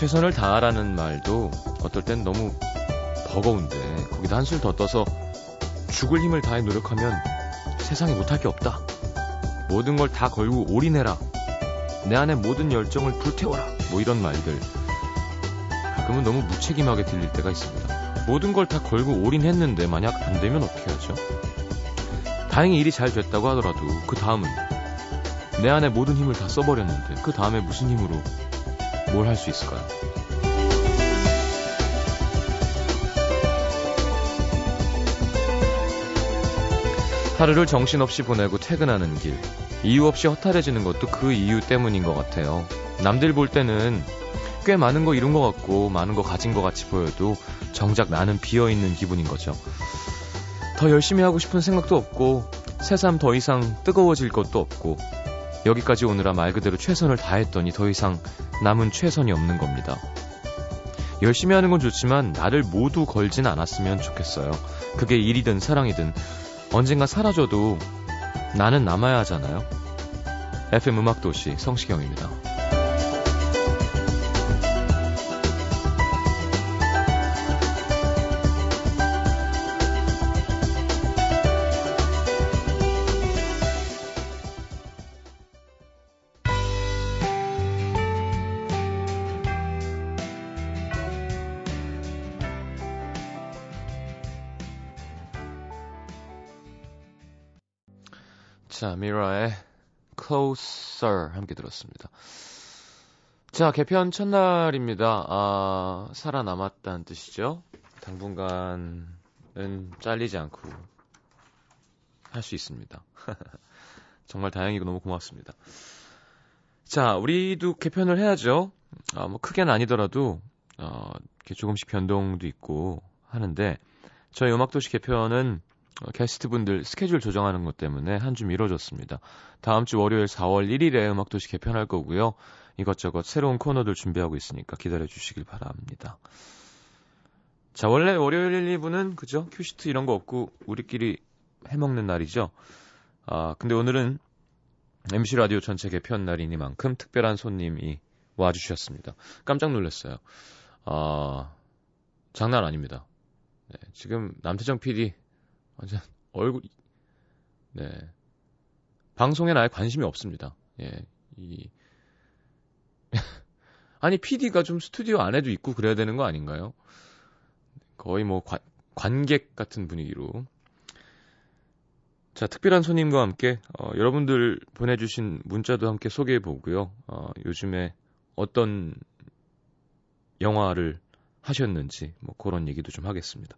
최선을 다하라는 말도 어떨 땐 너무 버거운데 거기다 한술 더 떠서 죽을 힘을 다해 노력하면 세상에 못할 게 없다. 모든 걸 다 걸고 올인해라. 내 안에 모든 열정을 불태워라. 뭐 이런 말들. 가끔은 너무 무책임하게 들릴 때가 있습니다. 모든 걸 다 걸고 올인했는데 만약 안 되면 어떻게 하죠? 다행히 일이 잘 됐다고 하더라도 그 다음은 내 안에 모든 힘을 다 써버렸는데 그 다음에 무슨 힘으로 뭘 할 수 있을까요? 하루를 정신없이 보내고 퇴근하는 길. 이유 없이 허탈해지는 것도 그 이유 때문인 것 같아요. 남들 볼 때는 꽤 많은 거 이룬 것 같고 많은 거 가진 것 같이 보여도 정작 나는 비어있는 기분인 거죠. 더 열심히 하고 싶은 생각도 없고 새삼 더 이상 뜨거워질 것도 없고 여기까지 오느라 말 그대로 최선을 다했더니 더 이상 남은 최선이 없는 겁니다. 열심히 하는 건 좋지만 나를 모두 걸진 않았으면 좋겠어요. 그게 일이든 사랑이든 언젠가 사라져도 나는 남아야 하잖아요. FM 음악도시 성시경입니다. Closer 함께 들었습니다. 자, 개편 첫날입니다. 아, 살아남았다는 뜻이죠. 당분간은 잘리지 않고 할 수 있습니다. 정말 다행이고 너무 고맙습니다. 자, 우리도 개편을 해야죠. 아, 뭐 크게는 아니더라도 어, 이렇게 조금씩 변동도 있고 하는데 저희 음악도시 개편은 어, 게스트분들 스케줄 조정하는 것 때문에 한 주 미뤄졌습니다. 다음 주 월요일 4월 1일에 음악도시 개편할 거고요. 이것저것 새로운 코너들 준비하고 있으니까 기다려 주시길 바랍니다. 자, 원래 월요일 1, 2부는 그죠? 큐시트 이런 거 없고 우리끼리 해먹는 날이죠. 아, 근데 오늘은 MC 라디오 전체 개편 날이니만큼 특별한 손님이 와주셨습니다. 깜짝 놀랐어요. 아, 장난 아닙니다. 네, 지금 남태정 PD 완전 얼굴 네 방송에 아예 관심이 없습니다. 예, 이 아니 PD가 좀 스튜디오 안에도 있고 그래야 되는 거 아닌가요? 거의 뭐 관, 관객 같은 분위기로 자 특별한 손님과 함께 어, 여러분들 보내주신 문자도 함께 소개해 보고요. 어, 요즘에 어떤 영화를 하셨는지 뭐 그런 얘기도 좀 하겠습니다.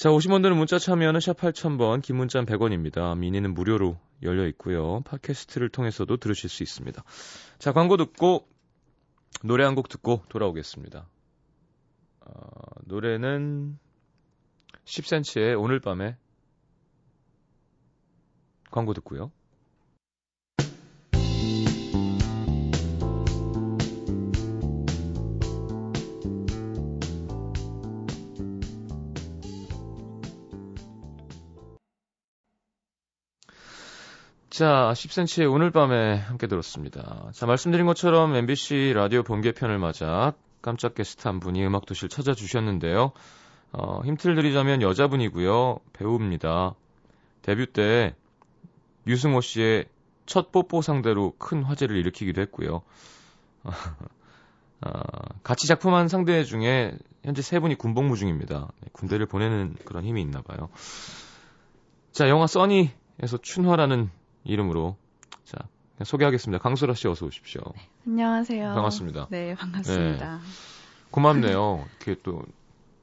자, 오신 분들은 문자 참여는 샵 8000번, 긴 문자는 100원입니다. 미니는 무료로 열려 있고요. 팟캐스트를 통해서도 들으실 수 있습니다. 자, 광고 듣고 노래 한 곡 듣고 돌아오겠습니다. 어, 노래는 10cm의 오늘 밤에 광고 듣고요. 자, 10cm의 오늘 밤에 함께 들었습니다. 자, 말씀드린 것처럼 MBC 라디오 본개편을 맞아 깜짝 게스트 한 분이 음악도시를 찾아주셨는데요. 어, 힌트를 드리자면 여자분이고요. 배우입니다. 데뷔 때 유승호 씨의 첫 뽀뽀 상대로 큰 화제를 일으키기도 했고요. 어, 같이 작품한 상대 중에 현재 세 분이 군복무 중입니다. 네, 군대를 보내는 그런 힘이 있나 봐요. 자, 영화 써니에서 춘화라는 이름으로 자 소개하겠습니다. 강소라 씨 어서 오십시오. 네, 안녕하세요. 반갑습니다. 네, 반갑습니다. 네, 고맙네요. 이렇게 또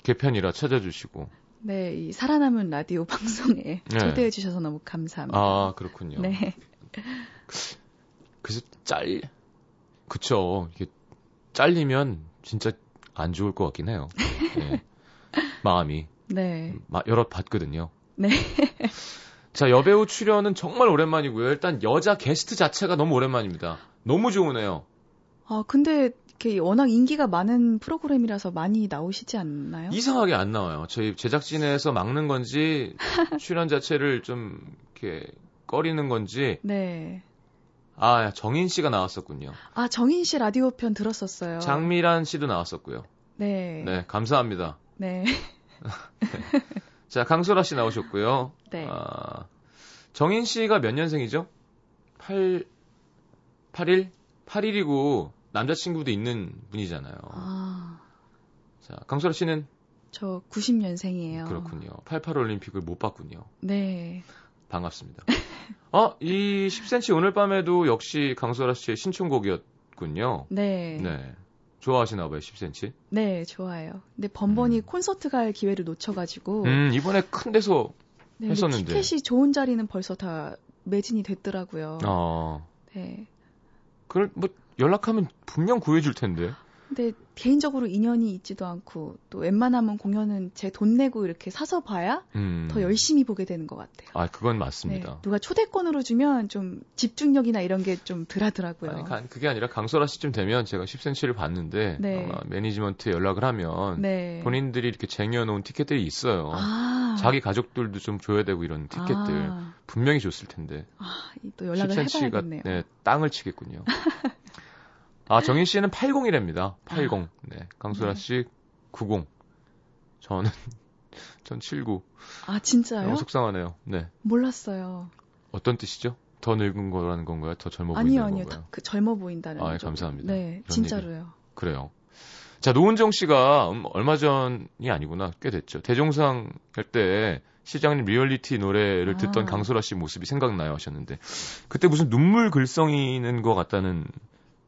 개편이라 찾아주시고. 네, 이 살아남은 라디오 방송에 네. 초대해 주셔서 너무 감사합니다. 아, 그렇군요. 네. 그래서 짤, 그쵸. 이게 잘리면 진짜 안 좋을 것 같긴 해요. 네. 마음이. 네. 여러 봤거든요. 네. 자, 여배우 출연은 정말 오랜만이고요. 일단 여자 게스트 자체가 너무 오랜만입니다. 너무 좋으네요. 아, 근데 이렇게 워낙 인기가 많은 프로그램이라서 많이 나오시지 않나요? 이상하게 안 나와요. 저희 제작진에서 막는 건지 출연 자체를 좀 이렇게 꺼리는 건지 네. 아, 정인 씨가 나왔었군요. 아, 정인 씨 라디오 편 들었었어요. 장미란 씨도 나왔었고요. 네. 네, 감사합니다. 네. 자, 강소라 씨 나오셨고요. 네. 아, 정인 씨가 몇 년생이죠? 8, 81? 81이고 남자친구도 있는 분이잖아요. 아, 자, 강소라 씨는 저 90년생이에요. 그렇군요. 88 올림픽을 못 봤군요. 네. 반갑습니다. 어, 이 10cm 오늘 밤에도 역시 강소라 씨의 신청곡이었군요. 네. 네. 좋아하시나 봐요, 10cm. 네, 좋아요. 근데 번번이 음. 콘서트 갈 기회를 놓쳐가지고. 음, 이번에 큰 데서 네, 했었는데. 티켓이 좋은 자리는 벌써 다 매진이 됐더라고요. 어. 네. 그걸 뭐 연락하면 분명 구해 줄 텐데. 근데 개인적으로 인연이 있지도 않고 또 웬만하면 공연은 제 돈 내고 이렇게 사서 봐야 음. 더 열심히 보게 되는 것 같아요. 아, 그건 네, 맞습니다. 누가 초대권으로 주면 좀 집중력이나 이런 게 좀 덜하더라고요. 아니, 가- 그게 아니라 강소라 씨쯤 되면 제가 10cm를 봤는데 네. 아마 매니지먼트에 연락을 하면 네. 본인들이 이렇게 쟁여놓은 티켓들이 있어요. 아, 자기 가족들도 좀 줘야 되고 이런 티켓들 아, 분명히 줬을 텐데 아, 또 연락을 10cm가 해봐야겠네요. 네, 땅을 치겠군요. 아 정인 씨는 80이랍니다. 80. 네, 강소라 네. 씨 90. 저는 전 79. 아 진짜요? 너무 속상하네요. 네, 몰랐어요. 어떤 뜻이죠? 더 늙은 거라는 건가요? 더 젊어 아니요, 보인다는 아니요. 건가요? 다- 그 젊어 보인다는. 아, 예. 감사합니다. 네, 진짜로요. 그래요. 자, 노은정 씨가 음, 얼마 전이 아니구나. 꽤 됐죠. 대종상 할 때 시장님 리얼리티 노래를 아. 듣던 강소라 씨 모습이 생각나요 하셨는데 그때 무슨 눈물 글썽이는 것 같다는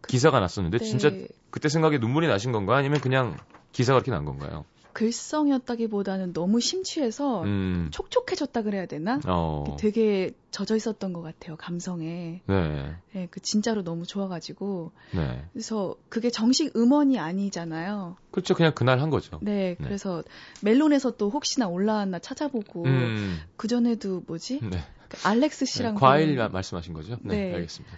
기사가 났었는데 네, 진짜 그때 생각에 눈물이 나신 건가요? 아니면 그냥 기사가 그렇게 난 건가요? 글썽이었다기보다는 너무 심취해서 음, 촉촉해졌다 그래야 되나? 어, 되게 젖어 있었던 것 같아요 감성에. 네, 네, 그 진짜로 너무 좋아가지고 네. 그래서 그게 정식 음원이 아니잖아요. 그렇죠. 그냥 그날 한 거죠. 네, 네. 그래서 멜론에서 또 혹시나 올라왔나 찾아보고 음, 그 전에도 뭐지? 네. 그 알렉스 네, 씨랑 과일 부른 말씀하신 거죠? 네, 네. 알겠습니다.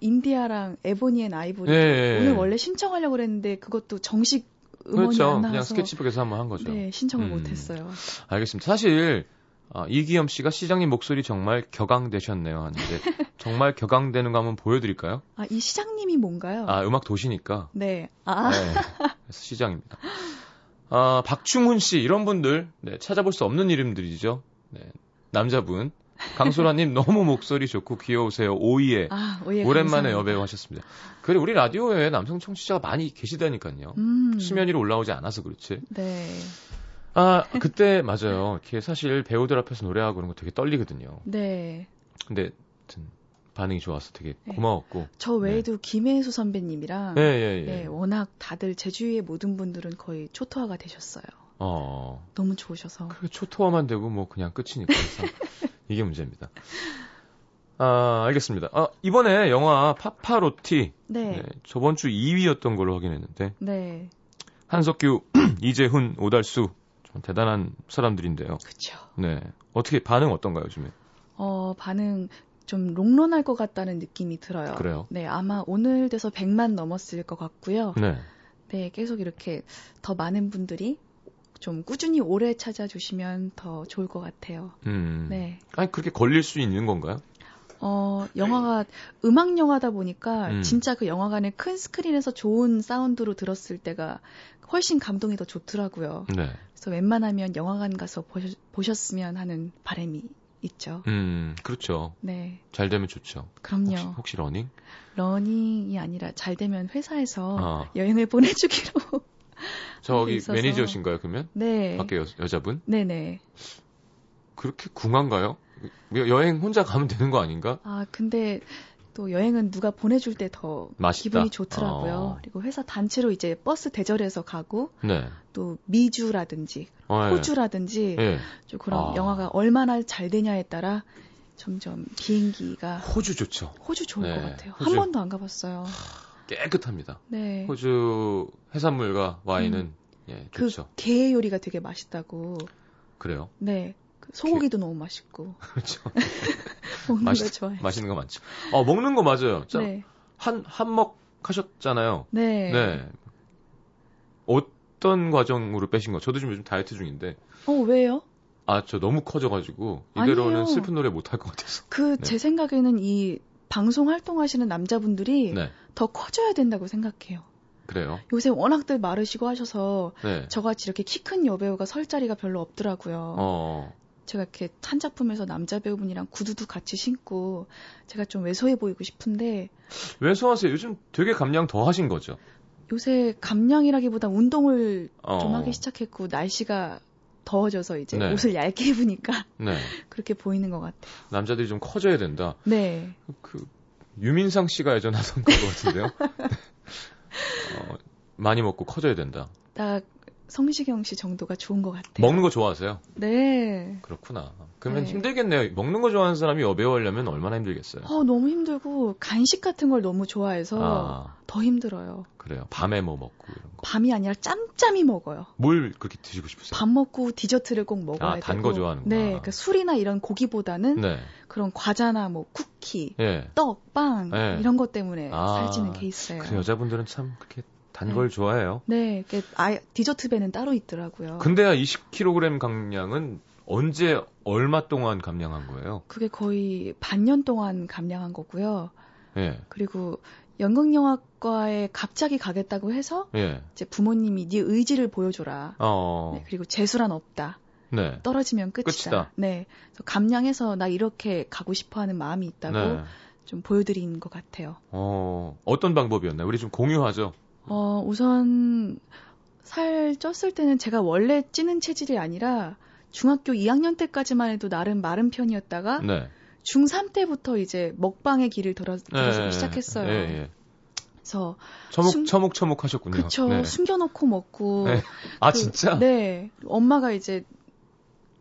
인디아랑 Ebony and Ivory 네, 오늘 원래 신청하려고 그랬는데 그것도 정식 음원이 그렇죠. 안 그냥 나와서 스케치북에서 한번 한 거죠. 네, 신청을 음. 못했어요. 알겠습니다. 사실 아, 이기엄 씨가 시장님 목소리 정말 격앙되셨네요 하는데 정말 격앙되는 거 한번 보여드릴까요? 아, 이 시장님이 뭔가요? 아 음악 도시니까 네. 아, 네, 그래서 시장입니다. 아 박충훈 씨 이런 분들 네, 찾아볼 수 없는 이름들이죠. 네, 남자분 강소라님 너무 목소리 좋고 귀여우세요. 오이에 아, 오랜만에 감사합니다. 여배우 하셨습니다. 그래 우리 라디오에 남성 청취자가 많이 계시다니까요. 음, 수면 위로 올라오지 않아서 그렇지. 네. 아 그때 맞아요. 이렇게 사실 배우들 앞에서 노래하고 그런 거 되게 떨리거든요. 네. 근데 하여튼 반응이 좋아서 되게 네. 고마웠고. 저 외에도 김혜수 선배님이랑 네, 예, 예. 네, 워낙 다들 제 주위의 모든 분들은 거의 초토화가 되셨어요. 어, 너무 좋으셔서. 그게 초토화만 되고 뭐 그냥 끝이니까. 참 이게 문제입니다. 아, 알겠습니다. 아, 이번에 영화 파파로티. 네. 네, 저번 주 2위였던 걸로 확인했는데. 네. 한석규, 이재훈, 오달수. 좀 대단한 사람들인데요. 그쵸. 네. 어떻게 반응 어떤가요, 요즘에? 어, 반응 좀 롱런할 것 같다는 느낌이 들어요. 그래요? 네, 아마 오늘 돼서 100만 넘었을 것 같고요. 네. 네, 계속 이렇게 더 많은 분들이 좀 꾸준히 오래 찾아주시면 더 좋을 것 같아요. 음. 네. 아니, 그렇게 걸릴 수 있는 건가요? 어, 영화가 음악 영화다 보니까 음. 진짜 그 영화관의 큰 스크린에서 좋은 사운드로 들었을 때가 훨씬 감동이 더 좋더라고요. 네. 그래서 웬만하면 영화관 가서 보셨, 으면 하는 바람이 있죠. 음, 그렇죠. 네, 잘 되면 좋죠. 그럼요. 혹시, 혹시 러닝? 러닝이 아니라 잘 되면 회사에서 아. 여행을 보내주기로. 저기 있어서. 매니저신가요, 그러면? 네. 밖에 여, 여자분? 네네. 그렇게 궁한가요? 여- 여행 혼자 가면 되는 거 아닌가? 아, 근데 또 여행은 누가 보내줄 때 더. 기분이 좋더라고요. 어. 그리고 회사 단체로 이제 버스 대절해서 가고 네. 또 미주라든지 어, 예. 호주라든지 예. 좀 그런 아. 영화가 얼마나 잘 되냐에 따라 점점 비행기가 호주 좋죠. 호주 좋을 네, 것 같아요. 호주. 한 번도 안 가봤어요. 깨끗합니다. 네. 호주 해산물과 와인은 예, 그 좋죠. 게 요리가 되게 맛있다고. 그래요. 네. 그 소고기도 너무 맛있고. 그렇죠. 먹는 맛있- 거 좋아해요. 맛있는 거 많죠. 어, 먹는 거 맞아요. 자, 네. 한 한먹 하셨잖아요. 네. 네. 어떤 과정으로 빼신 거? 저도 지금 요즘 다이어트 중인데 어, 왜요? 아, 저 너무 커져가지고 이대로는 아니에요. 슬픈 노래 못 할 것 같아서. 그 네. 제 생각에는 이 방송 활동하시는 남자분들이 네. 더 커져야 된다고 생각해요. 그래요. 요새 워낙들 마르시고 하셔서 네. 저같이 이렇게 키 큰 여배우가 설 자리가 별로 없더라고요. 어. 제가 이렇게 한 작품에서 남자 배우분이랑 구두도 같이 신고 제가 좀 왜소해 보이고 싶은데 왜 소하세요? 요즘 되게 감량 더 하신 거죠? 요새 감량이라기보다 운동을 어. 좀 하기 시작했고 날씨가 더워져서 이제 네. 옷을 얇게 입으니까 네. 그렇게 보이는 것 같아요. 남자들이 좀 커져야 된다. 네. 그 유민상 씨가 예전 하던 그거 같은데요. 어, 많이 먹고 커져야 된다. 딱 성시경 씨 정도가 좋은 것 같아요. 먹는 거 좋아하세요? 네. 그렇구나. 그러면 네. 힘들겠네요. 먹는 거 좋아하는 사람이 여배우 하려면 얼마나 힘들겠어요. 어, 너무 힘들고 간식 같은 걸 너무 좋아해서 아, 더 힘들어요. 그래요. 밤에 뭐 먹고 이런 거. 밤이 아니라 짬짬이 먹어요. 뭘 그렇게 드시고 싶으세요? 밥 먹고 디저트를 꼭 먹어야 아. 단거 좋아하는구나. 네, 그 술이나 이런 고기보다는 네. 그런 과자나 뭐 쿠키, 예. 떡, 빵 네. 이런 것 때문에 아, 살찌는 케이스예요. 그 여자분들은 참 그렇게 단 네. 걸 좋아해요. 네, 그 아, 디저트 배는 따로 있더라고요. 근데야 20kg 감량은 언제 얼마 동안 감량한 거예요? 그게 거의 반년 동안 감량한 거고요. 예. 그리고 연극영화과에 갑자기 가겠다고 해서 예. 이제 부모님이 네 의지를 보여줘라. 어. 네, 그리고 재수란 없다. 네. 떨어지면 끝이다. 끝이다. 네. 감량해서 나 이렇게 가고 싶어하는 마음이 있다고 네. 좀 보여드린 것 같아요. 어, 어떤 방법이었나요? 우리 좀 공유하죠. 어, 우선 살 쪘을 때는 제가 원래 찌는 체질이 아니라 중학교 2학년 때까지만 해도 나름 마른 편이었다가 네. 중3 때부터 이제 먹방의 길을 들어, 들어서기 예, 시작했어요. 예, 예. 그래서 처묵, 숨- 처묵, 처묵 하셨군요. 그쵸 네. 숨겨놓고 먹고 네. 아, 그- 진짜? 네 엄마가 이제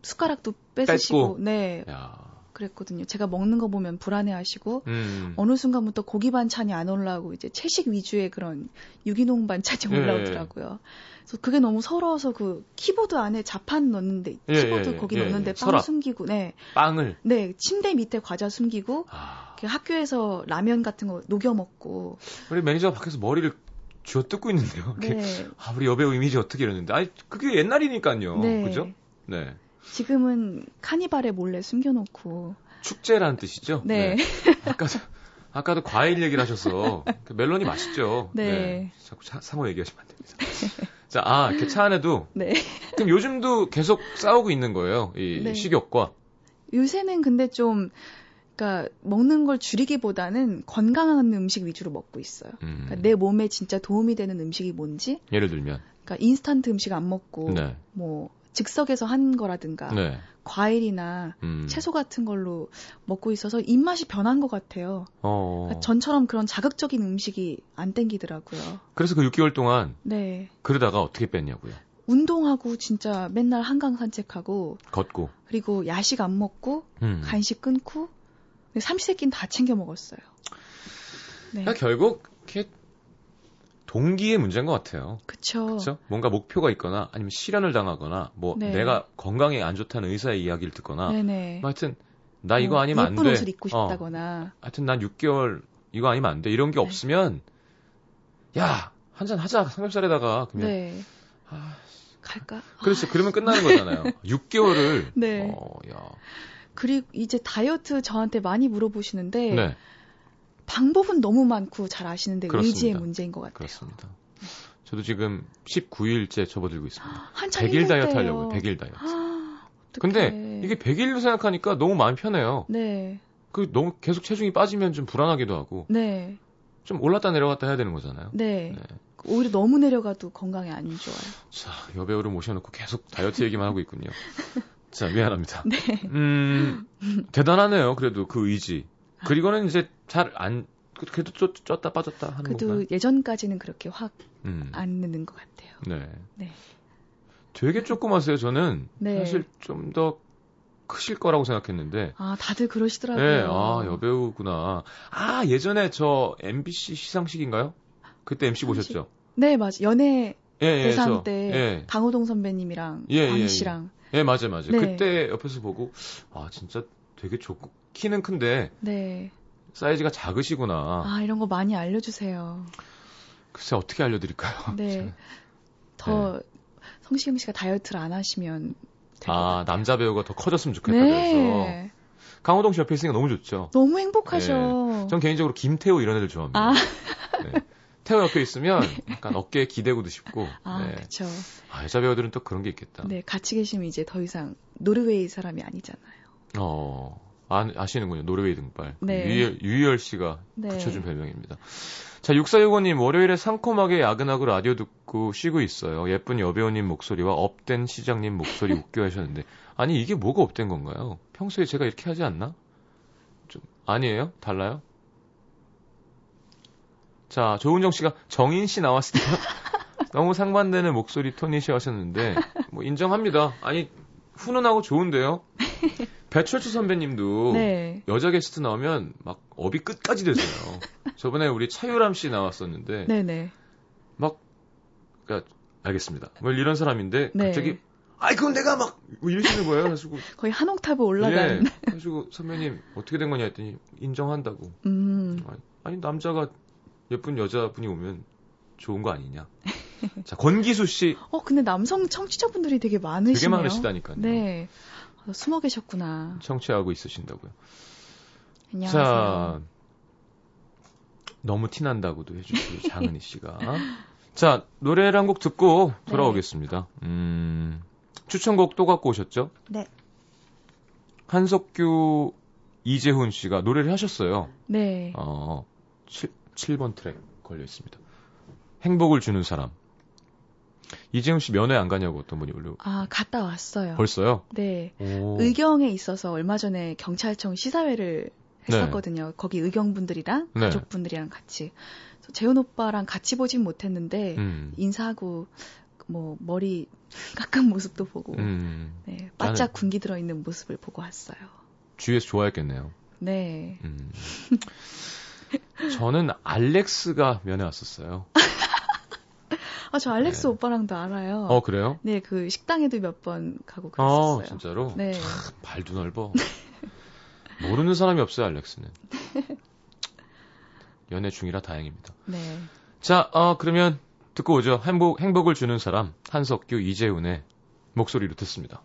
숟가락도 뺏으시고 뺏고. 네 야. 그랬거든요. 제가 먹는 거 보면 불안해하시고 음. 어느 순간부터 고기 반찬이 안 올라오고 이제 채식 위주의 그런 유기농 반찬이 예, 올라오더라고요. 그래서 그게 너무 서러워서 그 키보드 안에 자판 넣는데 예, 키보드 예, 거기 예, 넣는데 예. 빵 서랍. 숨기고 네, 빵을. 네 침대 밑에 과자 숨기고 아. 그 학교에서 라면 같은 거 녹여 먹고 우리 매니저가 밖에서 머리를 쥐어 뜯고 있는데요. 이렇게. 네 아, 우리 여배우 이미지 어떻게 이러는데. 아니, 그게 옛날이니까요. 네. 그죠? 네. 지금은 카니발에 몰래 숨겨놓고 축제라는 뜻이죠? 네. 아까도, 아까도 과일 얘기를 하셔서 그 멜론이 맛있죠? 네. 자꾸 차- 상호 얘기하시면 안 됩니다. 자, 아, 이렇게 차 안에도 네 그럼 요즘도 계속 싸우고 있는 거예요. 이 네. 식욕과. 요새는 근데 좀 그러니까 먹는 걸 줄이기보다는 건강한 음식 위주로 먹고 있어요. 음, 그러니까 내 몸에 진짜 도움이 되는 음식이 뭔지, 예를 들면. 그러니까 인스턴트 음식 안 먹고 네. 뭐 즉석에서 한 거라든가 네. 과일이나 음. 채소 같은 걸로 먹고 있어서 입맛이 변한 것 같아요. 어. 그러니까 전처럼 그런 자극적인 음식이 안 땡기더라고요. 그래서 그 6개월 동안 네. 그러다가 어떻게 뺐냐고요. 운동하고 진짜 맨날 한강 산책하고 걷고. 그리고 야식 안 먹고 음. 간식 끊고 삼시세끼는 다 챙겨 먹었어요. 네. 그러니까 결국 이렇게 동기의 문제인 것 같아요. 그쵸. 그렇죠? 뭔가 목표가 있거나 아니면 실현을 당하거나 뭐 네. 내가 건강에 안 좋다는 의사의 이야기를 듣거나 네네. 뭐 하여튼 나 이거 뭐 아니면 안 예쁜 돼. 옷을 입고 어, 싶다거나. 하여튼 난 6개월 이거 아니면 안 돼. 이런 게 네. 없으면 야 한 잔 하자 삼겹살에다가 그러면 네. 아, 갈까? 그렇죠. 그러면 끝나는 거잖아요. 6개월을 네. 어, 야. 그리고 이제 다이어트 저한테 많이 물어보시는데 네. 방법은 너무 많고 잘 아시는데 그렇습니다. 의지의 문제인 것 같아요. 그렇습니다. 저도 지금 19일째 접어들고 있습니다. 한참 100일 다이어트 힘들 때요. 하려고요. 100일 다이어트. 아. 근데 이게 100일로 생각하니까 너무 마음 편해요. 네, 그 너무 계속 체중이 빠지면 좀 불안하기도 하고 네, 좀 올랐다 내려갔다 해야 되는 거잖아요. 네. 네. 오히려 너무 내려가도 건강에 안 좋아요. 자, 여배우를 모셔놓고 계속 다이어트 얘기만 하고 있군요. 자, 미안합니다. 네. 음, 대단하네요. 그래도 그 의지. 그리고는 이제 잘 안, 그래도 쪘, 쪘다 빠졌다 하는 그래도 건가요? 예전까지는 그렇게 확안 음, 느는 것 같아요. 네. 네. 되게 조그마세요. 저는 네. 사실 좀 더 크실 거라고 생각했는데. 아, 다들 그러시더라고요. 네, 아, 여배우구나. 아, 예전에 저 MBC 시상식인가요? 그때 MC 시상식? 보셨죠? 네, 맞아. 연애 예, 예, 대상 저, 때 예, 강호동 선배님이랑 예, 예, 예. 씨랑 예, 맞아요, 맞아요. 네. 그때 옆에서 보고, 아, 진짜 되게 좋고, 키는 큰데, 네. 사이즈가 작으시구나. 아, 이런 거 많이 알려주세요. 글쎄, 어떻게 알려드릴까요? 네. 더 성시경 씨가 다이어트를 안 하시면 아. 남자 배우가 더 커졌으면 좋겠다, 그래서. 네. 강호동 씨 옆에 있으니까 너무 좋죠. 너무 행복하셔. 네. 전 개인적으로 김태호 이런 애들 좋아합니다. 아. 네. 태호 옆에 있으면 약간 어깨에 기대고도 싶고. 아, 네. 그렇죠. 아, 여자 배우들은 또 그런 게 있겠다. 네, 같이 계시면 이제 더 이상 노르웨이 사람이 아니잖아요. 어, 아, 아시는군요. 노르웨이 등발. 네. 유희열, 유희열 씨가 네. 붙여준 별명입니다. 자, 6465님, 월요일에 상콤하게 야근하고 라디오 듣고 쉬고 있어요. 예쁜 여배우님 목소리와 up된 시장님 목소리 웃겨 하셨는데. 아니, 이게 뭐가 up된 건가요? 평소에 제가 이렇게 하지 않나? 좀, 아니에요? 달라요? 자, 조은정 씨가 정인 씨 나왔을 때 너무 상반되는 목소리 톤이시 하셨는데, 뭐, 인정합니다. 아니, 훈훈하고 좋은데요? 배철수 선배님도 네. 여자 게스트 나오면 막 업이 끝까지 되세요. 저번에 우리 차유람 씨 나왔었는데 네네. 막 그러니까 알겠습니다. 뭐 이런 사람인데 네. 갑자기 아이 그건 내가 막 뭐 이러시는 거예요. 그래서 거의 한 옥타브 올라간. 예. 그래가지고 선배님 어떻게 된 거냐 했더니 인정한다고. 음. 아니 남자가 예쁜 여자분이 오면 좋은 거 아니냐. 자 권기수 씨. 어 근데 남성 청취자분들이 되게 많으시네요. 되게 많으시다니까요. 네. 숨어 계셨구나. 청취하고 있으신다고요. 안녕하세요. 자, 너무 티난다고도 해주시고, 장은희 씨가. 자, 노래를 한 곡 듣고 돌아오겠습니다. 네. 음, 추천곡 또 갖고 오셨죠? 네. 한석규, 이재훈 씨가 노래를 하셨어요. 네. 어, 7, 7번 트랙 걸려 있습니다. 행복을 주는 사람. 이재훈 씨 면회 안 가냐고 어떤 분이 올려. 아, 갔다 왔어요. 벌써요? 네. 오. 의경에 있어서 얼마 전에 경찰청 시사회를 했었거든요. 네. 거기 의경분들이랑 네. 가족분들이랑 같이. 재훈 오빠랑 같이 보진 못했는데 음. 인사하고 뭐 머리 깎은 모습도 보고 음. 네, 바짝 군기 들어 있는 모습을 보고 왔어요. 주위에서 좋아했겠네요. 네. 음. 저는 알렉스가 면회 왔었어요. 아, 저 알렉스 네. 오빠랑도 알아요. 어, 그래요? 네, 그 식당에도 몇 번 가고 그랬었어요. 어, 진짜로? 네. 참, 발도 넓어. 모르는 사람이 없어요, 알렉스는. 연애 중이라 다행입니다. 네. 자, 어, 그러면 듣고 오죠. 행복, 행복을 주는 사람, 한석규, 이재훈의 목소리로 듣습니다.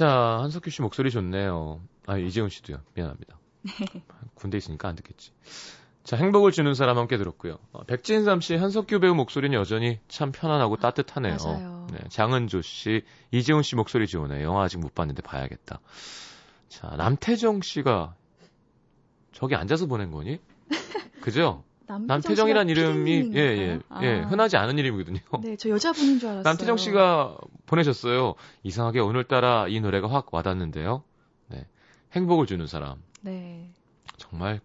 자, 한석규 씨 목소리 좋네요. 아, 이재훈 씨도요. 미안합니다. 군대 있으니까 안 듣겠지. 자, 행복을 주는 사람 함께 들었고요. 어, 백진삼 씨, 한석규 배우 목소리는 여전히 참 편안하고 따뜻하네요. 맞아요. 네, 장은조 씨, 이재훈 씨 목소리 좋으네요. 영화 아직 못 봤는데 봐야겠다. 자, 남태정 씨가 저기 앉아서 보낸 거니? 그죠? 남태정 이란 이름이 예, 예, 아. 예, 흔하지 않은 이름이거든요. 네, 저 여자분인 줄 알았어요. 남태정 씨가 보내셨어요. 이상하게 오늘따라 이 노래가 확 와닿는데요. 네. 행복을 주는 사람. 네. 정말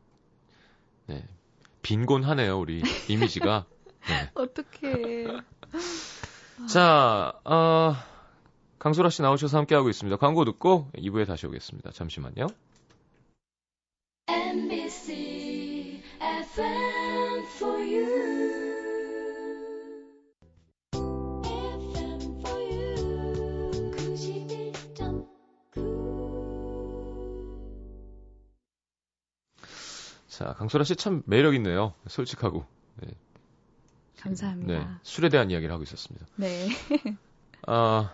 네. 빈곤하네요, 우리 이미지가. 네. 어떡해. 자, 어, 강소라 씨 나오셔서 함께 하고 있습니다. 광고 듣고 2부에 다시 오겠습니다. 잠시만요. MBC FM. 자, 강소라 씨 참 매력 있네요. 솔직하고. 네. 감사합니다. 네, 술에 대한 이야기를 하고 있었습니다. 네. 아,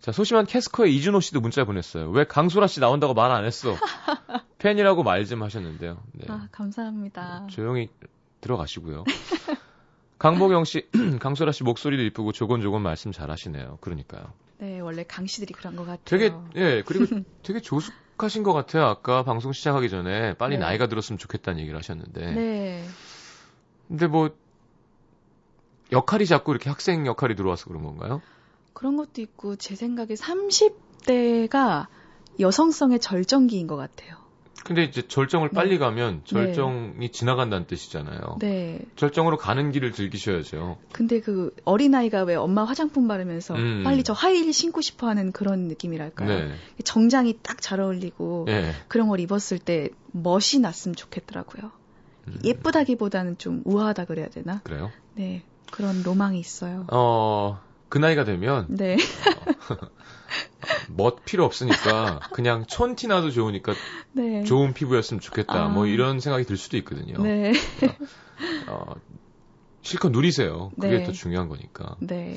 자, 소심한 캐스커의 이준호 씨도 문자 보냈어요. 왜 강소라 씨 나온다고 말 안 했어? 팬이라고 말 좀 하셨는데요. 네. 아, 감사합니다. 뭐, 조용히 들어가시고요. 강보경 씨, 강소라 씨 목소리도 이쁘고 조곤조곤 말씀 잘하시네요. 그러니까요. 네, 원래 강 씨들이 그런 것 같아요. 되게, 예, 그리고 되게 조숙하신 것 같아요. 아까 방송 시작하기 전에 빨리 네. 나이가 들었으면 좋겠다는 얘기를 하셨는데. 네. 근데 뭐, 역할이 자꾸 이렇게 학생 역할이 들어와서 그런 건가요? 그런 것도 있고, 제 생각에 30대가 여성성의 절정기인 것 같아요. 근데 이제 절정을 빨리 네. 가면 절정이 네. 지나간다는 뜻이잖아요. 네. 절정으로 가는 길을 즐기셔야죠. 근데 그 어린아이가 왜 엄마 화장품 바르면서 음. 빨리 저 하이힐 신고 싶어 하는 그런 느낌이랄까요. 네. 정장이 딱 잘 어울리고 네. 그런 걸 입었을 때 멋이 났으면 좋겠더라고요. 음. 예쁘다기보다는 좀 우아하다 그래야 되나? 그래요? 네. 그런 로망이 있어요. 어, 그 나이가 되면 네. 어, 멋 필요 없으니까 그냥 촌티 나도 좋으니까 네. 좋은 피부였으면 좋겠다. 아. 뭐 이런 생각이 들 수도 있거든요. 네. 어, 실컷 누리세요. 그게 네. 더 중요한 거니까. 네.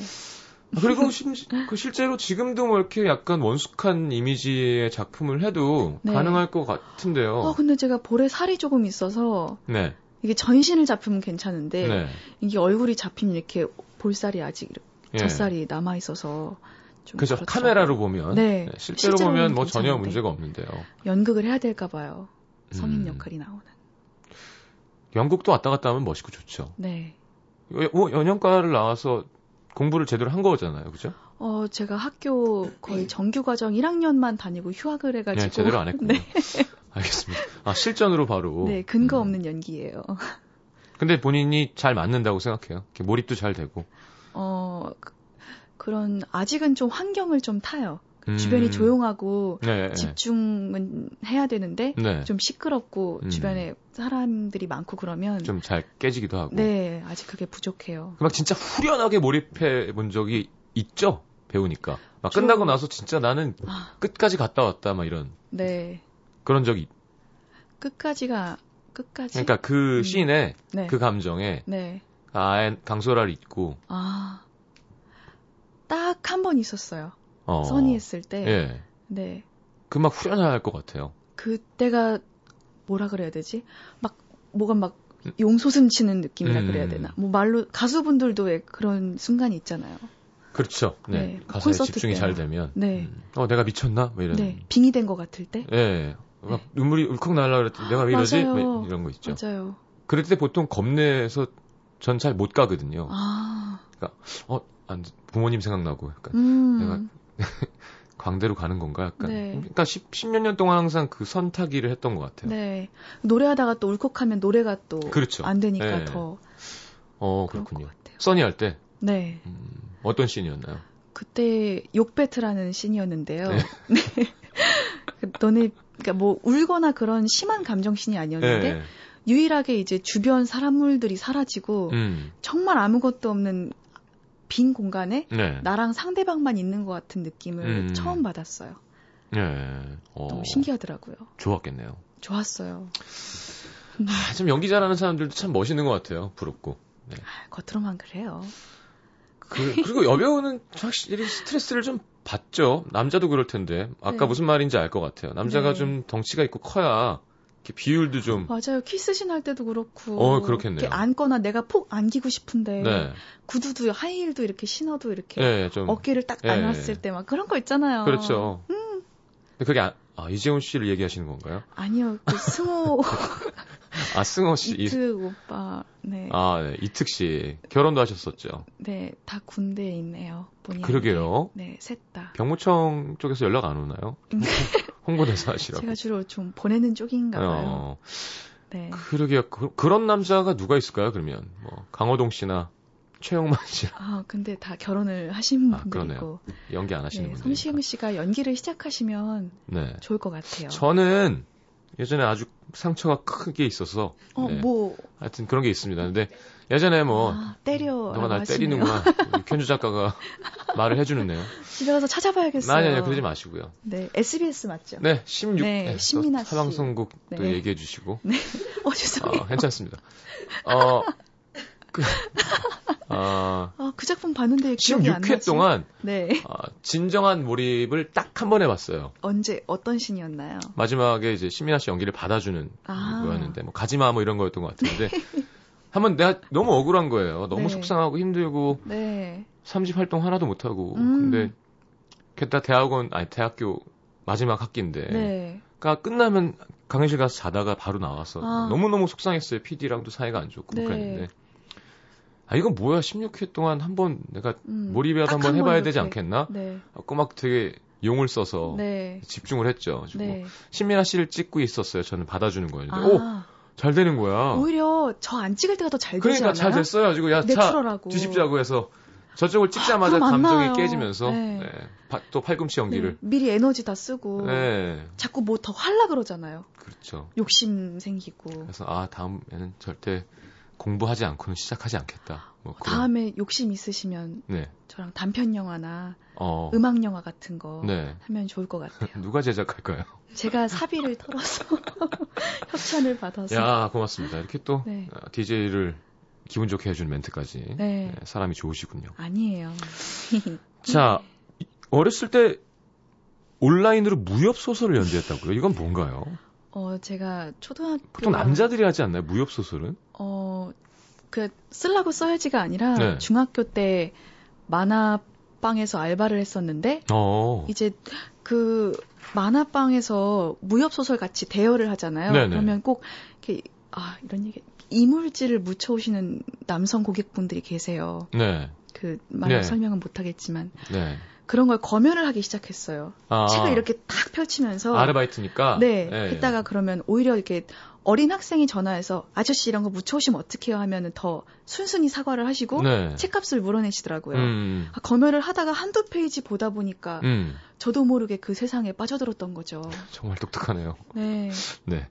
그리고 시, 그 실제로 지금도 뭐 이렇게 약간 원숙한 이미지의 작품을 해도 네. 가능할 것 같은데요. 아, 근데 제가 볼에 살이 조금 있어서 네. 이게 전신을 잡히면 괜찮은데 네. 이게 얼굴이 잡히면 이렇게 볼살이 아직 예. 젖살이 남아 있어서 그죠 카메라로 보면 네. 네. 실제로 보면 뭐 전혀 문제가 없는데요. 연극을 해야 될까 봐요. 성인 음. 역할이 나오는. 연극도 왔다 갔다 하면 멋있고 좋죠. 네. 뭐 연영과를 나와서 공부를 제대로 한 거잖아요, 그죠? 어, 제가 학교 거의 정규 과정 1학년만 다니고 휴학을 해가지고. 네, 제대로 안 했군요. 네. 알겠습니다. 아, 실전으로 바로. 네, 근거 음. 없는 음. 연기예요. 근데 본인이 잘 맞는다고 생각해요. 몰입도 잘 되고. 어, 그, 런 아직은 좀 환경을 좀 타요. 음. 주변이 조용하고 네, 네. 집중은 해야 되는데 네. 좀 시끄럽고 음. 주변에 사람들이 많고 그러면 좀 잘 깨지기도 하고. 네, 아직 그게 부족해요. 막 진짜 후련하게 몰입해 본 적이 있죠? 배우니까. 막 좀... 끝나고 나서 진짜 나는 아. 끝까지 갔다 왔다 막 이런. 네. 그런 적이 끝까지가 끝까지. 그러니까 그 음. 씬에 네. 그 감정에 네. 아 강소라를 잊고 아. 딱 한 번 있었어요. 어. 써니 했을 때. 예. 네. 그 막 후련할 것 같아요. 그때가 뭐라 그래야 되지? 막 뭐가 막 용솟음 치는 느낌이라 음. 그래야 되나? 뭐 말로 가수분들도 왜 그런 순간이 있잖아요. 그렇죠. 네. 네. 가사에 집중이 때요. 잘 되면. 네. 음. 어, 내가 미쳤나? 뭐 이런. 네. 빙이 된 것 같을 때. 네. 막 눈물이 울컥 날라 그랬더니 내가 왜 이러지? 뭐 이런 거 있죠. 맞아요. 그럴 때 보통 겁내서 전 잘 못 가거든요. 아. 그러니까 어, 안, 부모님 생각나고 약간 음. 내가 광대로 가는 건가 약간. 네. 그러니까 10, 10년 년 동안 항상 그 선타기를 했던 것 같아요. 네. 노래하다가 또 울컥하면 노래가 또 그렇죠. 안 되니까 네. 더. 어 그렇군요. 써니 할 때. 네. 음, 어떤 씬이었나요? 그때 욕배트라는 씬이었는데요. 네. 네. 너네 그러니까 뭐 울거나 그런 심한 감정 씬이 아니었는데 네. 유일하게 이제 주변 사람물들이 사라지고 음. 정말 아무것도 없는 빈 공간에 네. 나랑 상대방만 있는 것 같은 느낌을 음. 처음 받았어요. 네. 어. 너무 신기하더라고요. 좋았겠네요. 좋았어요. 아, 좀 연기 잘하는 사람들도 참 멋있는 것 같아요. 부럽고. 네. 아, 겉으로만 그래요. 그, 그리고 여배우는 확실히 스트레스를 좀 받죠. 남자도 그럴 텐데. 아까 네. 무슨 말인지 알 것 같아요. 남자가 네. 좀 덩치가 있고 커야 비율도 좀 맞아요. 키스신 할 때도 그렇고. 어, 그렇겠네요. 이렇게 안거나 내가 폭 안기고 싶은데 네. 구두도 하이힐도 이렇게 신어도 이렇게 네, 좀, 어깨를 딱 네. 안았을 때막 그런 거 있잖아요. 그렇죠. 음. 근데 그게 아, 아, 이재훈 씨를 얘기하시는 건가요? 아니요. 그 승호 아, 승호 씨. 이특 오빠. 네. 아, 네. 이특 씨. 결혼도 하셨었죠. 네, 다 군대에 있네요. 본인. 그러게요. 네, 셋 다. 병무청 쪽에서 연락 안 오나요? 홍보대사 하시라고. 제가 주로 좀 보내는 쪽인가 봐요. 어. 네. 그러게요. 그, 런 남자가 누가 있을까요, 그러면? 뭐, 강호동 씨나 최영만 씨. 아, 근데 다 결혼을 하신 아, 분들이고. 연기 안 하시는 네, 분들. 성시경 씨가 연기를 시작하시면 네. 좋을 것 같아요. 저는 예전에 아주 상처가 크게 있어서. 어, 네. 뭐. 하여튼 그런 게 있습니다. 근데 예전에 뭐. 아, 때려. 너가 날 때리는구나. 편주 작가가 말을 해주는데요. 집에 가서 찾아봐야겠어요. 아니, 아니, 그러지 마시고요. 네, SBS 맞죠? 네, 16. 네, 네 신민아 씨. 하방송국 또 네. 얘기해 주시고. 네. 어, 죄송해요. 어, 괜찮습니다. 어, 그, 아, 아, 그 작품 봤는데 기억이 안 나지. 16회 동안 네. 아, 진정한 몰입을 딱 한 번 해봤어요. 언제 어떤 신이었나요? 마지막에 이제 신민아 씨 연기를 받아주는 아. 거였는데 뭐 가지마 뭐 이런 거였던 것 같은데 한번 내가 너무 억울한 거예요. 너무 네. 속상하고 힘들고 네. 3집 활동 하나도 못 하고 음. 근데 게다 대학원 아니 대학교 마지막 학기인데 네. 그러니까 끝나면 강의실 가서 자다가 바로 나와서 아. 너무너무 속상했어요. PD랑도 사이가 안 좋고 네. 그랬는데 아 이건 뭐야 16회 동안 한번 내가 음, 몰입이라도 한번 해봐야 이렇게. 되지 않겠나? 네. 하고 막 되게 용을 써서 네. 집중을 했죠. 네. 신민아 씨를 찍고 있었어요. 저는 받아주는 거예요. 아. 오, 잘 되는 거야. 오히려 저 안 찍을 때가 더잘 되지 그러니까 않아요? 잘 됐어요. 가지고 야, 차 뒤집자고 해서 저쪽을 찍자마자 아, 감정이 깨지면서 네. 네. 파, 또 팔꿈치 연기를 네. 미리 에너지 다 쓰고 네. 자꾸 뭐 더 할라 그러잖아요. 그렇죠. 욕심 생기고. 그래서 아 다음에는 절대 공부하지 않고는 시작하지 않겠다. 뭐 다음에 욕심 있으시면 네. 저랑 단편 영화나 어. 음악 영화 같은 거 네. 하면 좋을 것 같아요. 누가 제작할까요? 제가 사비를 털어서 협찬을 받아서. 야 고맙습니다. 이렇게 또 네. DJ를 기분 좋게 해주는 멘트까지 네. 네, 사람이 좋으시군요. 아니에요. 자 어렸을 때 온라인으로 무협 소설을 연재했다고요? 이건 뭔가요? 어 제가 초등학교 보통 남자들이 하지 않나요? 무협 소설은? 어 그 쓰려고 써야지가 아니라 네. 중학교 때 만화방에서 알바를 했었는데 어. 이제 그 만화방에서 무협 소설 같이 대여를 하잖아요. 네네. 그러면 꼭 이렇게 아 이런 얘기 이물질을 묻혀오시는 남성 고객분들이 계세요. 네. 그 말로 네. 설명은 못하겠지만 네. 그런 걸 검열을 하기 시작했어요. 아. 책을 이렇게 탁 펼치면서 아르바이트니까. 네. 네. 했다가 그러면 오히려 이렇게 어린 학생이 전화해서 아저씨 이런 거 묻혀오시면 어떡해요 하면은 더 순순히 사과를 하시고 네. 책값을 물어내시더라고요. 음. 아, 검열을 하다가 한두 페이지 보다 보니까 음. 저도 모르게 그 세상에 빠져들었던 거죠. 정말 똑똑하네요. 네. 네.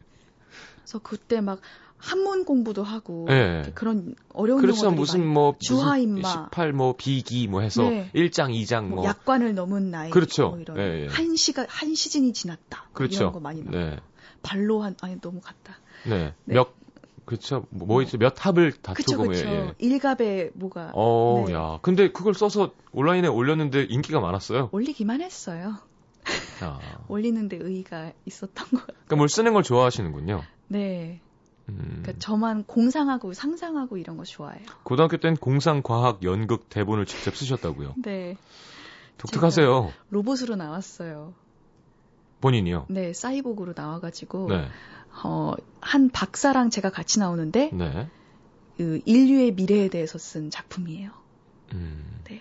그래서 그때 막 한문 공부도 하고 네. 그런 어려운 그렇죠. 무슨 뭐 주하인마 18뭐 비기 뭐 해서 네. 1장 2장 뭐, 뭐 약관을 넘은 나이 그렇죠. 뭐 이런 네. 한 시가 한 시즌이 지났다. 그렇죠. 이런 거 많이 나와. 네. 발로 한 아니 너무 같다. 네. 네. 몇 그렇죠. 뭐, 뭐 있죠? 몇 합을 다투고 그쵸, 그쵸. 예. 일갑에 뭐가 어, 네. 야. 근데 그걸 써서 온라인에 올렸는데 인기가 많았어요. 올리기만 했어요. 아. 올리는데 의의가 있었던 것 같아요. 그러니까 뭘 쓰는 걸 좋아하시는군요. 네. 음. 그러니까 저만 공상하고 상상하고 이런 거 좋아해요. 고등학교 땐 공상, 과학, 연극 대본을 직접 쓰셨다고요? 네. 독특하세요. 로봇으로 나왔어요. 본인이요? 네, 사이보그로 나와가지고 네. 어, 한 박사랑 제가 같이 나오는데 네. 그 인류의 미래에 대해서 쓴 작품이에요. 음. 네.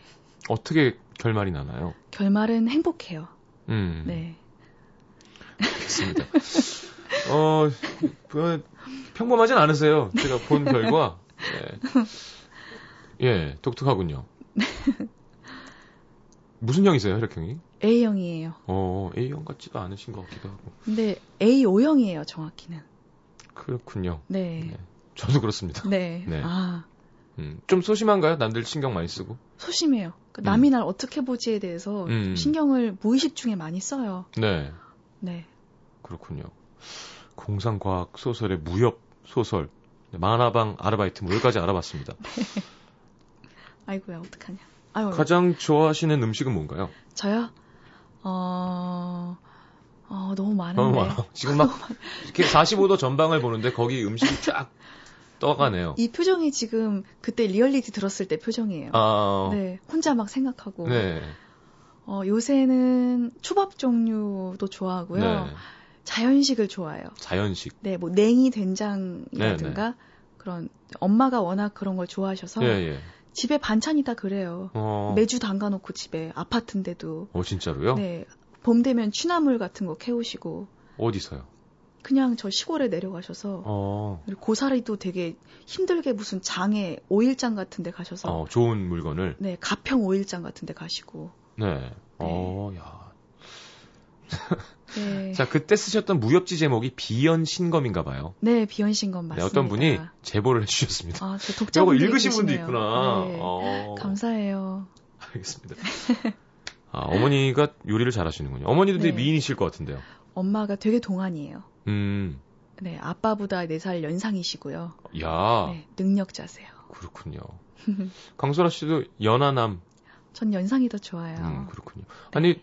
어떻게 결말이 나나요? 결말은 행복해요. 음. 네. 알겠습니다. 어, 그, 평범하진 않으세요. 제가 본 결과. 예, 예 독특하군요. 무슨 형이세요, 혈액형이? A형이에요. 어, A형 같지도 않으신 것 같기도 하고. 근데 A5형이에요, 정확히는. 그렇군요. 네. 네. 저도 그렇습니다. 네. 네. 아. 음, 좀 소심한가요? 남들 신경 많이 쓰고? 소심해요. 그 남이 음. 날 어떻게 보지에 대해서 음. 신경을 무의식 중에 많이 써요. 네. 네. 그렇군요. 공상과학 소설의 무협 소설, 만화방 아르바이트 뭐 여기까지 알아봤습니다. 네. 아이고야 어떡하냐. 아유. 가장 좋아하시는 음식은 뭔가요? 저요? 어, 어 너무 많은데. 너무 많아. 지금 막 이렇게 45도 전방을 보는데 거기 음식이 쫙 떠가네요. 이 표정이 지금 그때 리얼리티 들었을 때 표정이에요. 아, 네, 혼자 막 생각하고. 네. 어, 요새는 초밥 종류도 좋아하고요. 네. 자연식을 좋아해요. 자연식. 네, 뭐 냉이 된장이라든가 네, 네. 그런 엄마가 워낙 그런 걸 좋아하셔서 예, 예. 집에 반찬이 다 그래요. 어. 매주 담가놓고 집에 아파트인데도. 어 진짜로요? 네. 봄 되면 취나물 같은 거 캐오시고. 어디서요? 그냥 저 시골에 내려가셔서 어. 고사리도 되게 힘들게 무슨 장에 오일장 같은 데 가셔서 어, 좋은 물건을 네 가평 오일장 같은 데 가시고 네, 네. 어 야 네. 자, 그때 쓰셨던 무협지 제목이 비연 신검인가 봐요. 네, 비연 신검 맞습니다. 네, 어떤 분이 제보를 해주셨습니다. 아, 저 독자분들 읽으신 분도 있구나. 네, 어. 감사해요. 알겠습니다. 아, 어머니가 요리를 잘하시는군요. 어머니도 되게 네. 미인이실 것 같은데요. 엄마가 되게 동안이에요. 음. 네, 아빠보다 4살 연상이시고요. 야. 네, 능력자세요. 그렇군요. 강소라 씨도 연하남. 전 연상이 더 좋아요. 음, 그렇군요. 아니,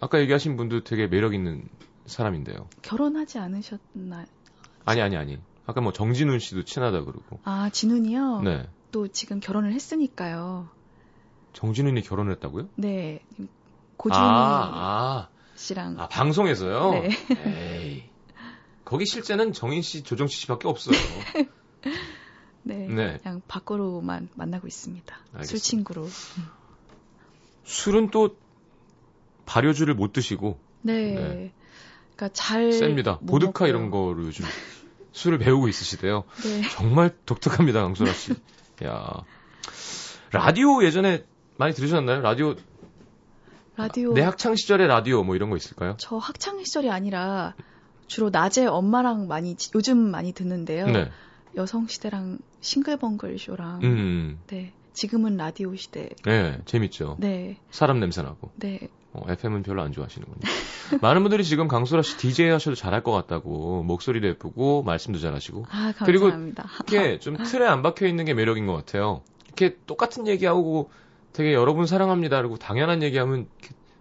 아까 얘기하신 분도 되게 매력 있는 사람인데요. 결혼하지 않으셨나요? 아니 아니 아니. 아까 뭐 정진훈 씨도 친하다 그러고. 아 진훈이요? 네. 또 지금 결혼을 했으니까요. 정진훈이 결혼을 했다고요? 네. 고준희 아, 아. 씨랑. 아 방송에서요? 네. 에이. 거기 실제는 정인 씨, 조정치 씨밖에 없어요. 네, 네. 그냥 밖으로만 만나고 있습니다. 알겠습니다. 술 친구로. 술은 또 발효주를 못 드시고. 네. 네. 그러니까 잘 셉니다. 보드카 먹고요. 이런 거로 요즘 술을 배우고 있으시대요. 네. 정말 독특합니다, 강소라 씨. 야. 라디오 예전에 많이 들으셨나요? 라디오 라디오 내 학창 시절의 라디오 뭐 이런 거 있을까요? 저 학창 시절이 아니라 주로 낮에 엄마랑 많이 요즘 많이 듣는데요. 네. 여성 시대랑 싱글벙글 쇼랑 음. 네 지금은 라디오 시대. 네 재밌죠. 네 사람 냄새 나고. 네. 어, FM은 별로 안 좋아하시는군요. 많은 분들이 지금 강소라 씨 DJ 하셔도 잘할 것 같다고 목소리도 예쁘고 말씀도 잘하시고. 아 감사합니다. 그리고 이게 좀 틀에 안 박혀 있는 게 매력인 것 같아요. 이렇게 똑같은 얘기하고 되게 여러분 사랑합니다. 그리고 당연한 얘기하면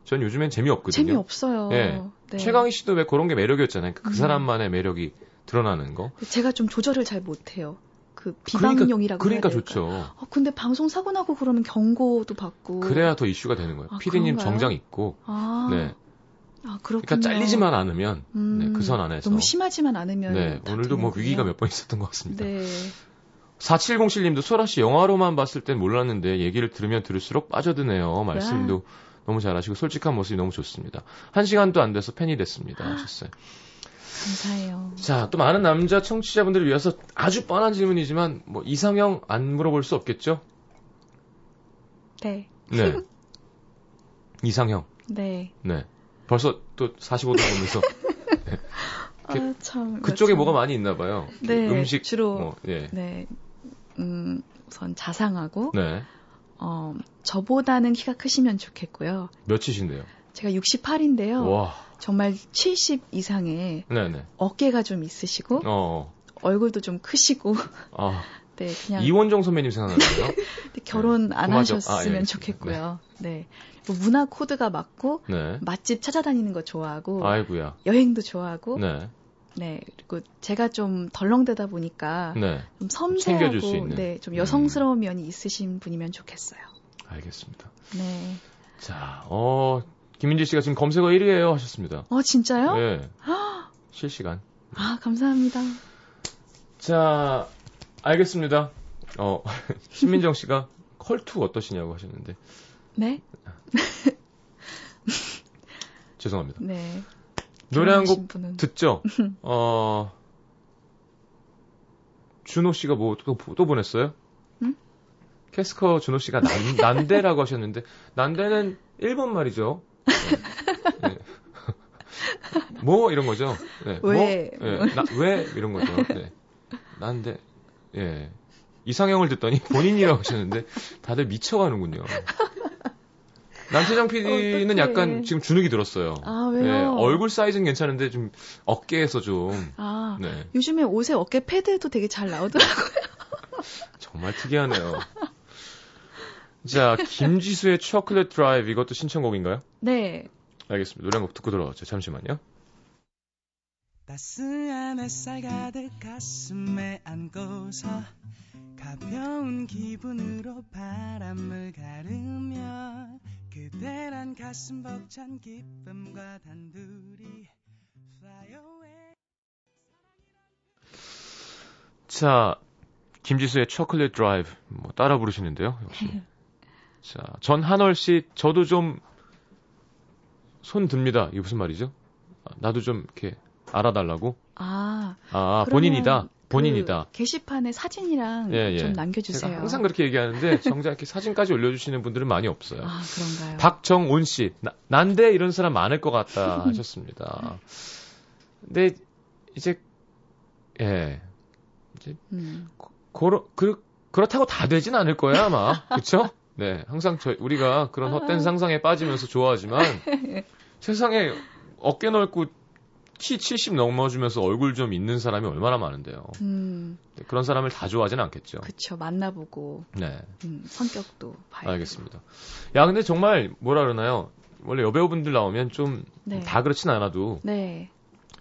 전 요즘엔 재미없거든요. 재미없어요. 예. 네. 최강희 씨도 왜 그런 게 매력이었잖아요. 그, 그 음. 사람만의 매력이 드러나는 거. 제가 좀 조절을 잘 못해요. 그 비방용이라고 그러니까, 그러니까 좋죠. 어, 근데 방송 사고 나고 그러면 경고도 받고 그래야 더 이슈가 되는 거예요. 아, 피디님 정장 있고 아. 네. 아, 그렇군요. 그러니까 잘리지만 않으면 네, 음, 네, 그선 안에서 너무 심하지만 않으면 네, 오늘도 뭐 위기가 몇 번 있었던 것 같습니다. 네. 4707님도 소라 씨 영화로만 봤을 땐 몰랐는데 얘기를 들으면 들을수록 빠져드네요. 말씀도 네. 너무 잘하시고 솔직한 모습이 너무 좋습니다. 한 시간도 안 돼서 팬이 됐습니다. 하셨어요. 감사해요. 자, 또 많은 남자 청취자분들을 위해서 아주 뻔한 질문이지만 뭐 이상형 안 물어볼 수 없겠죠? 네. 네. 이상형. 네. 네. 벌써 또 45도 보면서 네. 아, 참. 그쪽에 뭐가 많이 있나 봐요. 네. 음식 주로 뭐, 예. 네. 음, 우선 자상하고 네. 어, 저보다는 키가 크시면 좋겠고요. 몇이신데요? 제가 68인데요. 와. 정말 70 이상의 네네. 어깨가 좀 있으시고 어. 얼굴도 좀 크시고 아. 네, 그냥 이원정 선배님 생각나는데요. 결혼 네. 안 고마죠. 하셨으면 아, 예. 좋겠고요. 네. 네. 뭐 문화 코드가 맞고 네. 맛집 찾아다니는 거 좋아하고 아이고야. 여행도 좋아하고 네. 네. 그리고 제가 좀 덜렁대다 보니까 네. 좀 섬세하고 네, 좀 여성스러운 음. 면이 있으신 분이면 좋겠어요. 알겠습니다. 네. 자, 어, 김민지 씨가 지금 검색어 1위에요 하셨습니다. 어, 진짜요? 네. 실시간. 아, 감사합니다. 자, 알겠습니다. 어, 신민정 씨가 컬투 어떠시냐고 하셨는데. 네? 죄송합니다. 네. 노래 한 곡 듣죠? 어, 준호 씨가 뭐또 또 보냈어요? 응? 캐스커 준호 씨가 난, 난데라고 하셨는데, 난데는 일본 말이죠. 네. 네. 뭐 이런 거죠. 네. 왜? 뭐? 네. 나, 왜 이런 거죠. 네. 난데 예. 이상형을 듣더니 본인이라고 하셨는데 다들 미쳐가는군요. 남태정 PD는 약간 지금 주눅이 들었어요. 아, 왜요? 네, 얼굴 사이즈는 괜찮은데 좀 어깨에서 좀. 아, 네. 요즘에 옷에 어깨 패드도 되게 잘 나오더라고요. 정말 특이하네요. 자, 김지수의 초콜릿 드라이브 이것도 신청곡인가요? 네. 알겠습니다. 노래 한 곡 듣고 돌아왔죠. 잠시만요. 따스한 햇살 가득 가슴에 안고서 가벼운 기분으로 바람을 가르며 그대란 가슴 벅찬 기쁨과 단둘이 fly away 자 김지수의 초콜릿 드라이브 뭐 따라 부르시는데요 역시 자 전한월 씨 저도 좀 손 듭니다 이게 무슨 말이죠 나도 좀 이렇게 알아달라고 아, 아 본인이다 본인이다. 그 게시판에 사진이랑 예, 예. 좀 남겨주세요. 항상 그렇게 얘기하는데 정작 이렇게 사진까지 올려주시는 분들은 많이 없어요. 아 그런가요? 박정온 씨, 나, 난데 이런 사람 많을 것 같다 하셨습니다. 근데 이제 예 이제 음. 고러, 그, 그렇다고 다 되진 않을 거예요 아마 그렇죠? 네 항상 저 우리가 그런 헛된 아. 상상에 빠지면서 좋아하지만 세상에 어깨 넓고 키 70 넘어주면서 얼굴 좀 있는 사람이 얼마나 많은데요. 음. 그런 사람을 다 좋아하진 않겠죠. 그렇죠. 만나보고. 네. 음, 성격도 봐야 알겠습니다. 야, 근데 정말 뭐라 그러나요? 원래 여배우분들 나오면 좀다 네. 그렇진 않아도 네.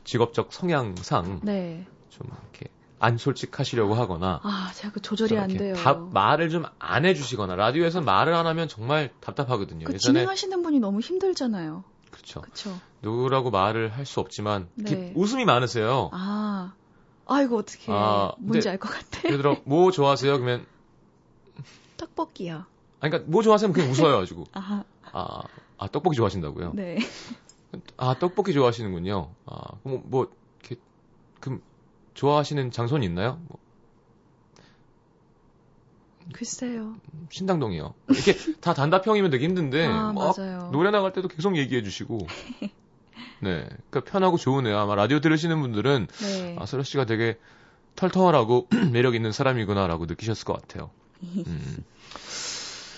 직업적 성향상 네. 좀 이렇게 안 솔직하시려고 하거나 아 제가 그 조절이 안 돼요. 답, 말을 좀 안 해주시거나 라디오에서 말을 안 하면 정말 답답하거든요. 그 예전에 진행하시는 분이 너무 힘들잖아요. 그렇죠. 그쵸. 누구라고 말을 할 수 없지만 네. 웃음이 많으세요. 아, 아이고 어떻게 아, 뭔지 알 것 같아. 예를 들어 뭐 좋아하세요? 그러면 떡볶이요. 아니 그러니까 뭐 좋아하시면 그냥 웃어요 가지고. 아, 아, 아 떡볶이 좋아하신다고요? 네. 아 떡볶이 좋아하시는군요. 아 그럼 뭐그 좋아하시는 장소는 있나요? 뭐, 글쎄요. 신당동이요. 이렇게 다 단답형이면 되게 힘든데 아, 맞아요. 노래 나갈 때도 계속 얘기해 주시고 네. 그러니까 편하고 좋으네요. 아마 라디오 들으시는 분들은 네. 아, 서로 씨가 되게 털털하고 매력 있는 사람이구나라고 느끼셨을 것 같아요. 음.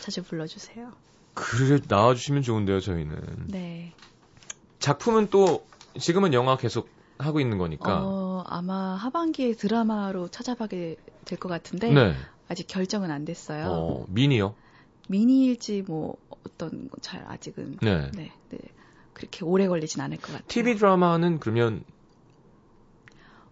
자주 불러주세요. 그래 나와주시면 좋은데요, 저희는. 네. 작품은 또 지금은 영화 계속 하고 있는 거니까. 어, 아마 하반기에 드라마로 찾아가게 될 것 같은데 네. 아직 결정은 안 됐어요. 어, 미니요? 미니일지 뭐 어떤 잘 아직은 네. 네, 네. 그렇게 오래 걸리진 않을 것 같아요. TV 드라마는 그러면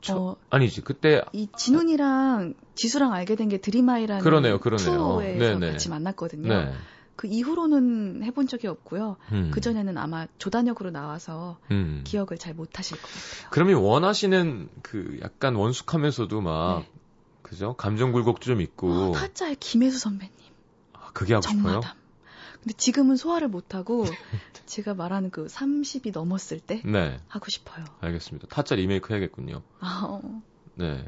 저, 어, 아니지 그때 이 진훈이랑 지수랑 알게 된 게 드림아이라는 그러네요, 그러네요. 투어에서 네네. 같이 만났거든요. 네. 그 이후로는 해본 적이 없고요. 음. 그 전에는 아마 조단역으로 나와서 음. 기억을 잘 못하실 것 같아요. 그러면 원하시는 그 약간 원숙하면서도 막 네. 그죠 감정 굴곡도 좀 있고. 어, 타짜의 김혜수 선배님. 아, 그게 하고 정마담. 싶어요. 근데 지금은 소화를 못하고 제가 말하는 그 30이 넘었을 때 네. 하고 싶어요. 알겠습니다. 타짜 리메이크 해야겠군요. 아, 어. 네.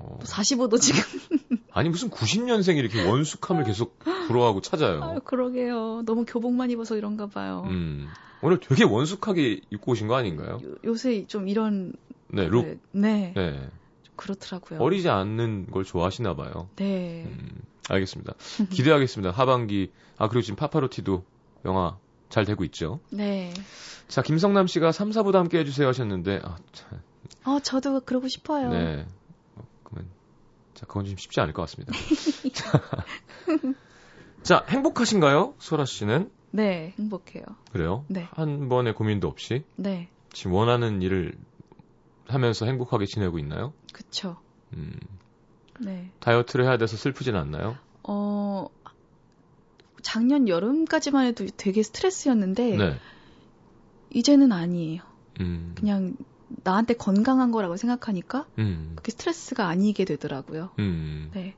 어. 45도 지금. 아니 무슨 90년생이 이렇게 원숙함을 계속 부러워하고 찾아요. 아, 그러게요. 너무 교복만 입어서 이런가 봐요. 음. 오늘 되게 원숙하게 입고 오신 거 아닌가요? 요, 새좀 이런 네, 룩. 네. 네. 그렇더라고요. 어리지 않는 걸 좋아하시나 봐요. 네. 음, 알겠습니다. 기대하겠습니다. 하반기. 아, 그리고 지금 파파로티도 영화 잘 되고 있죠. 네. 자, 김성남 씨가 3, 4부도 함께 해주세요 하셨는데, 아, 참. 어, 저도 그러고 싶어요. 네. 자, 그건 좀 쉽지 않을 것 같습니다. 자, 자, 행복하신가요? 소라 씨는? 네, 행복해요. 그래요? 네. 한 번의 고민도 없이? 네. 지금 원하는 일을 하면서 행복하게 지내고 있나요? 그쵸. 음. 네. 다이어트를 해야 돼서 슬프진 않나요? 어, 작년 여름까지만 해도 되게 스트레스였는데, 네. 이제는 아니에요. 음. 그냥 나한테 건강한 거라고 생각하니까 음. 그게 스트레스가 아니게 되더라고요. 음. 네.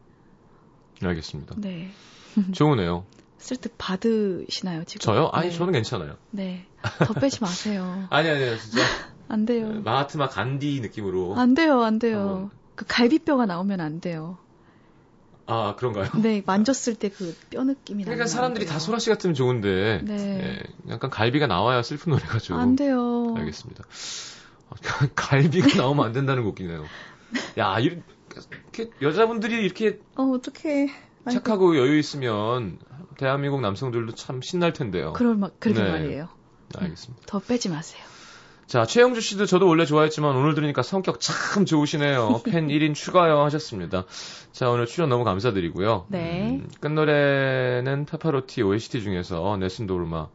알겠습니다. 네. 좋으네요. 쓸때 받으시나요, 지금? 저요? 아니, 네. 저는 괜찮아요. 네. 더 빼지 마세요. 아니, 아니요, 진짜. 안 돼요. 네, 마하트마 간디 느낌으로. 안 돼요, 안 돼요. 한번. 그 갈비뼈가 나오면 안 돼요. 아, 그런가요? 네, 만졌을 때 그 뼈 느낌이 나요. 그러니까 사람들이 다 소라 씨 같으면 좋은데. 네. 네. 약간 갈비가 나와야 슬픈 노래가 좀. 안 돼요. 알겠습니다. 갈비가 나오면 안 된다는 거 웃기네요. 야, 이렇게 여자분들이 이렇게 어, 어떡해. 착하고 여유 있으면 대한민국 남성들도 참 신날 텐데요. 그럴 막 그러게 네. 말이에요. 네, 알겠습니다. 더 빼지 마세요. 자, 최영주 씨도 저도 원래 좋아했지만 오늘 들으니까 성격 참 좋으시네요. 팬 1인 추가요 하셨습니다. 자, 오늘 출연 너무 감사드리고요. 네. 음, 끝노래는 페파로티 OST 중에서 네슨 도르마도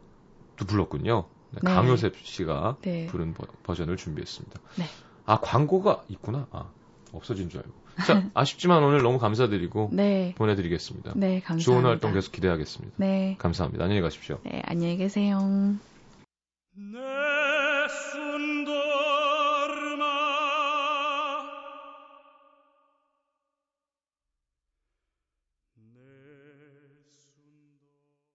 불렀군요. 네. 강요셉 씨가 네. 부른 버, 전을 준비했습니다. 네. 아 광고가 있구나. 아 없어진 줄 알고. 자 아쉽지만 오늘 너무 감사드리고 네. 보내드리겠습니다. 네 감사합니다. 좋은 활동 계속 기대하겠습니다. 네 감사합니다. 안녕히 가십시오. 네 안녕히 계세요. 네.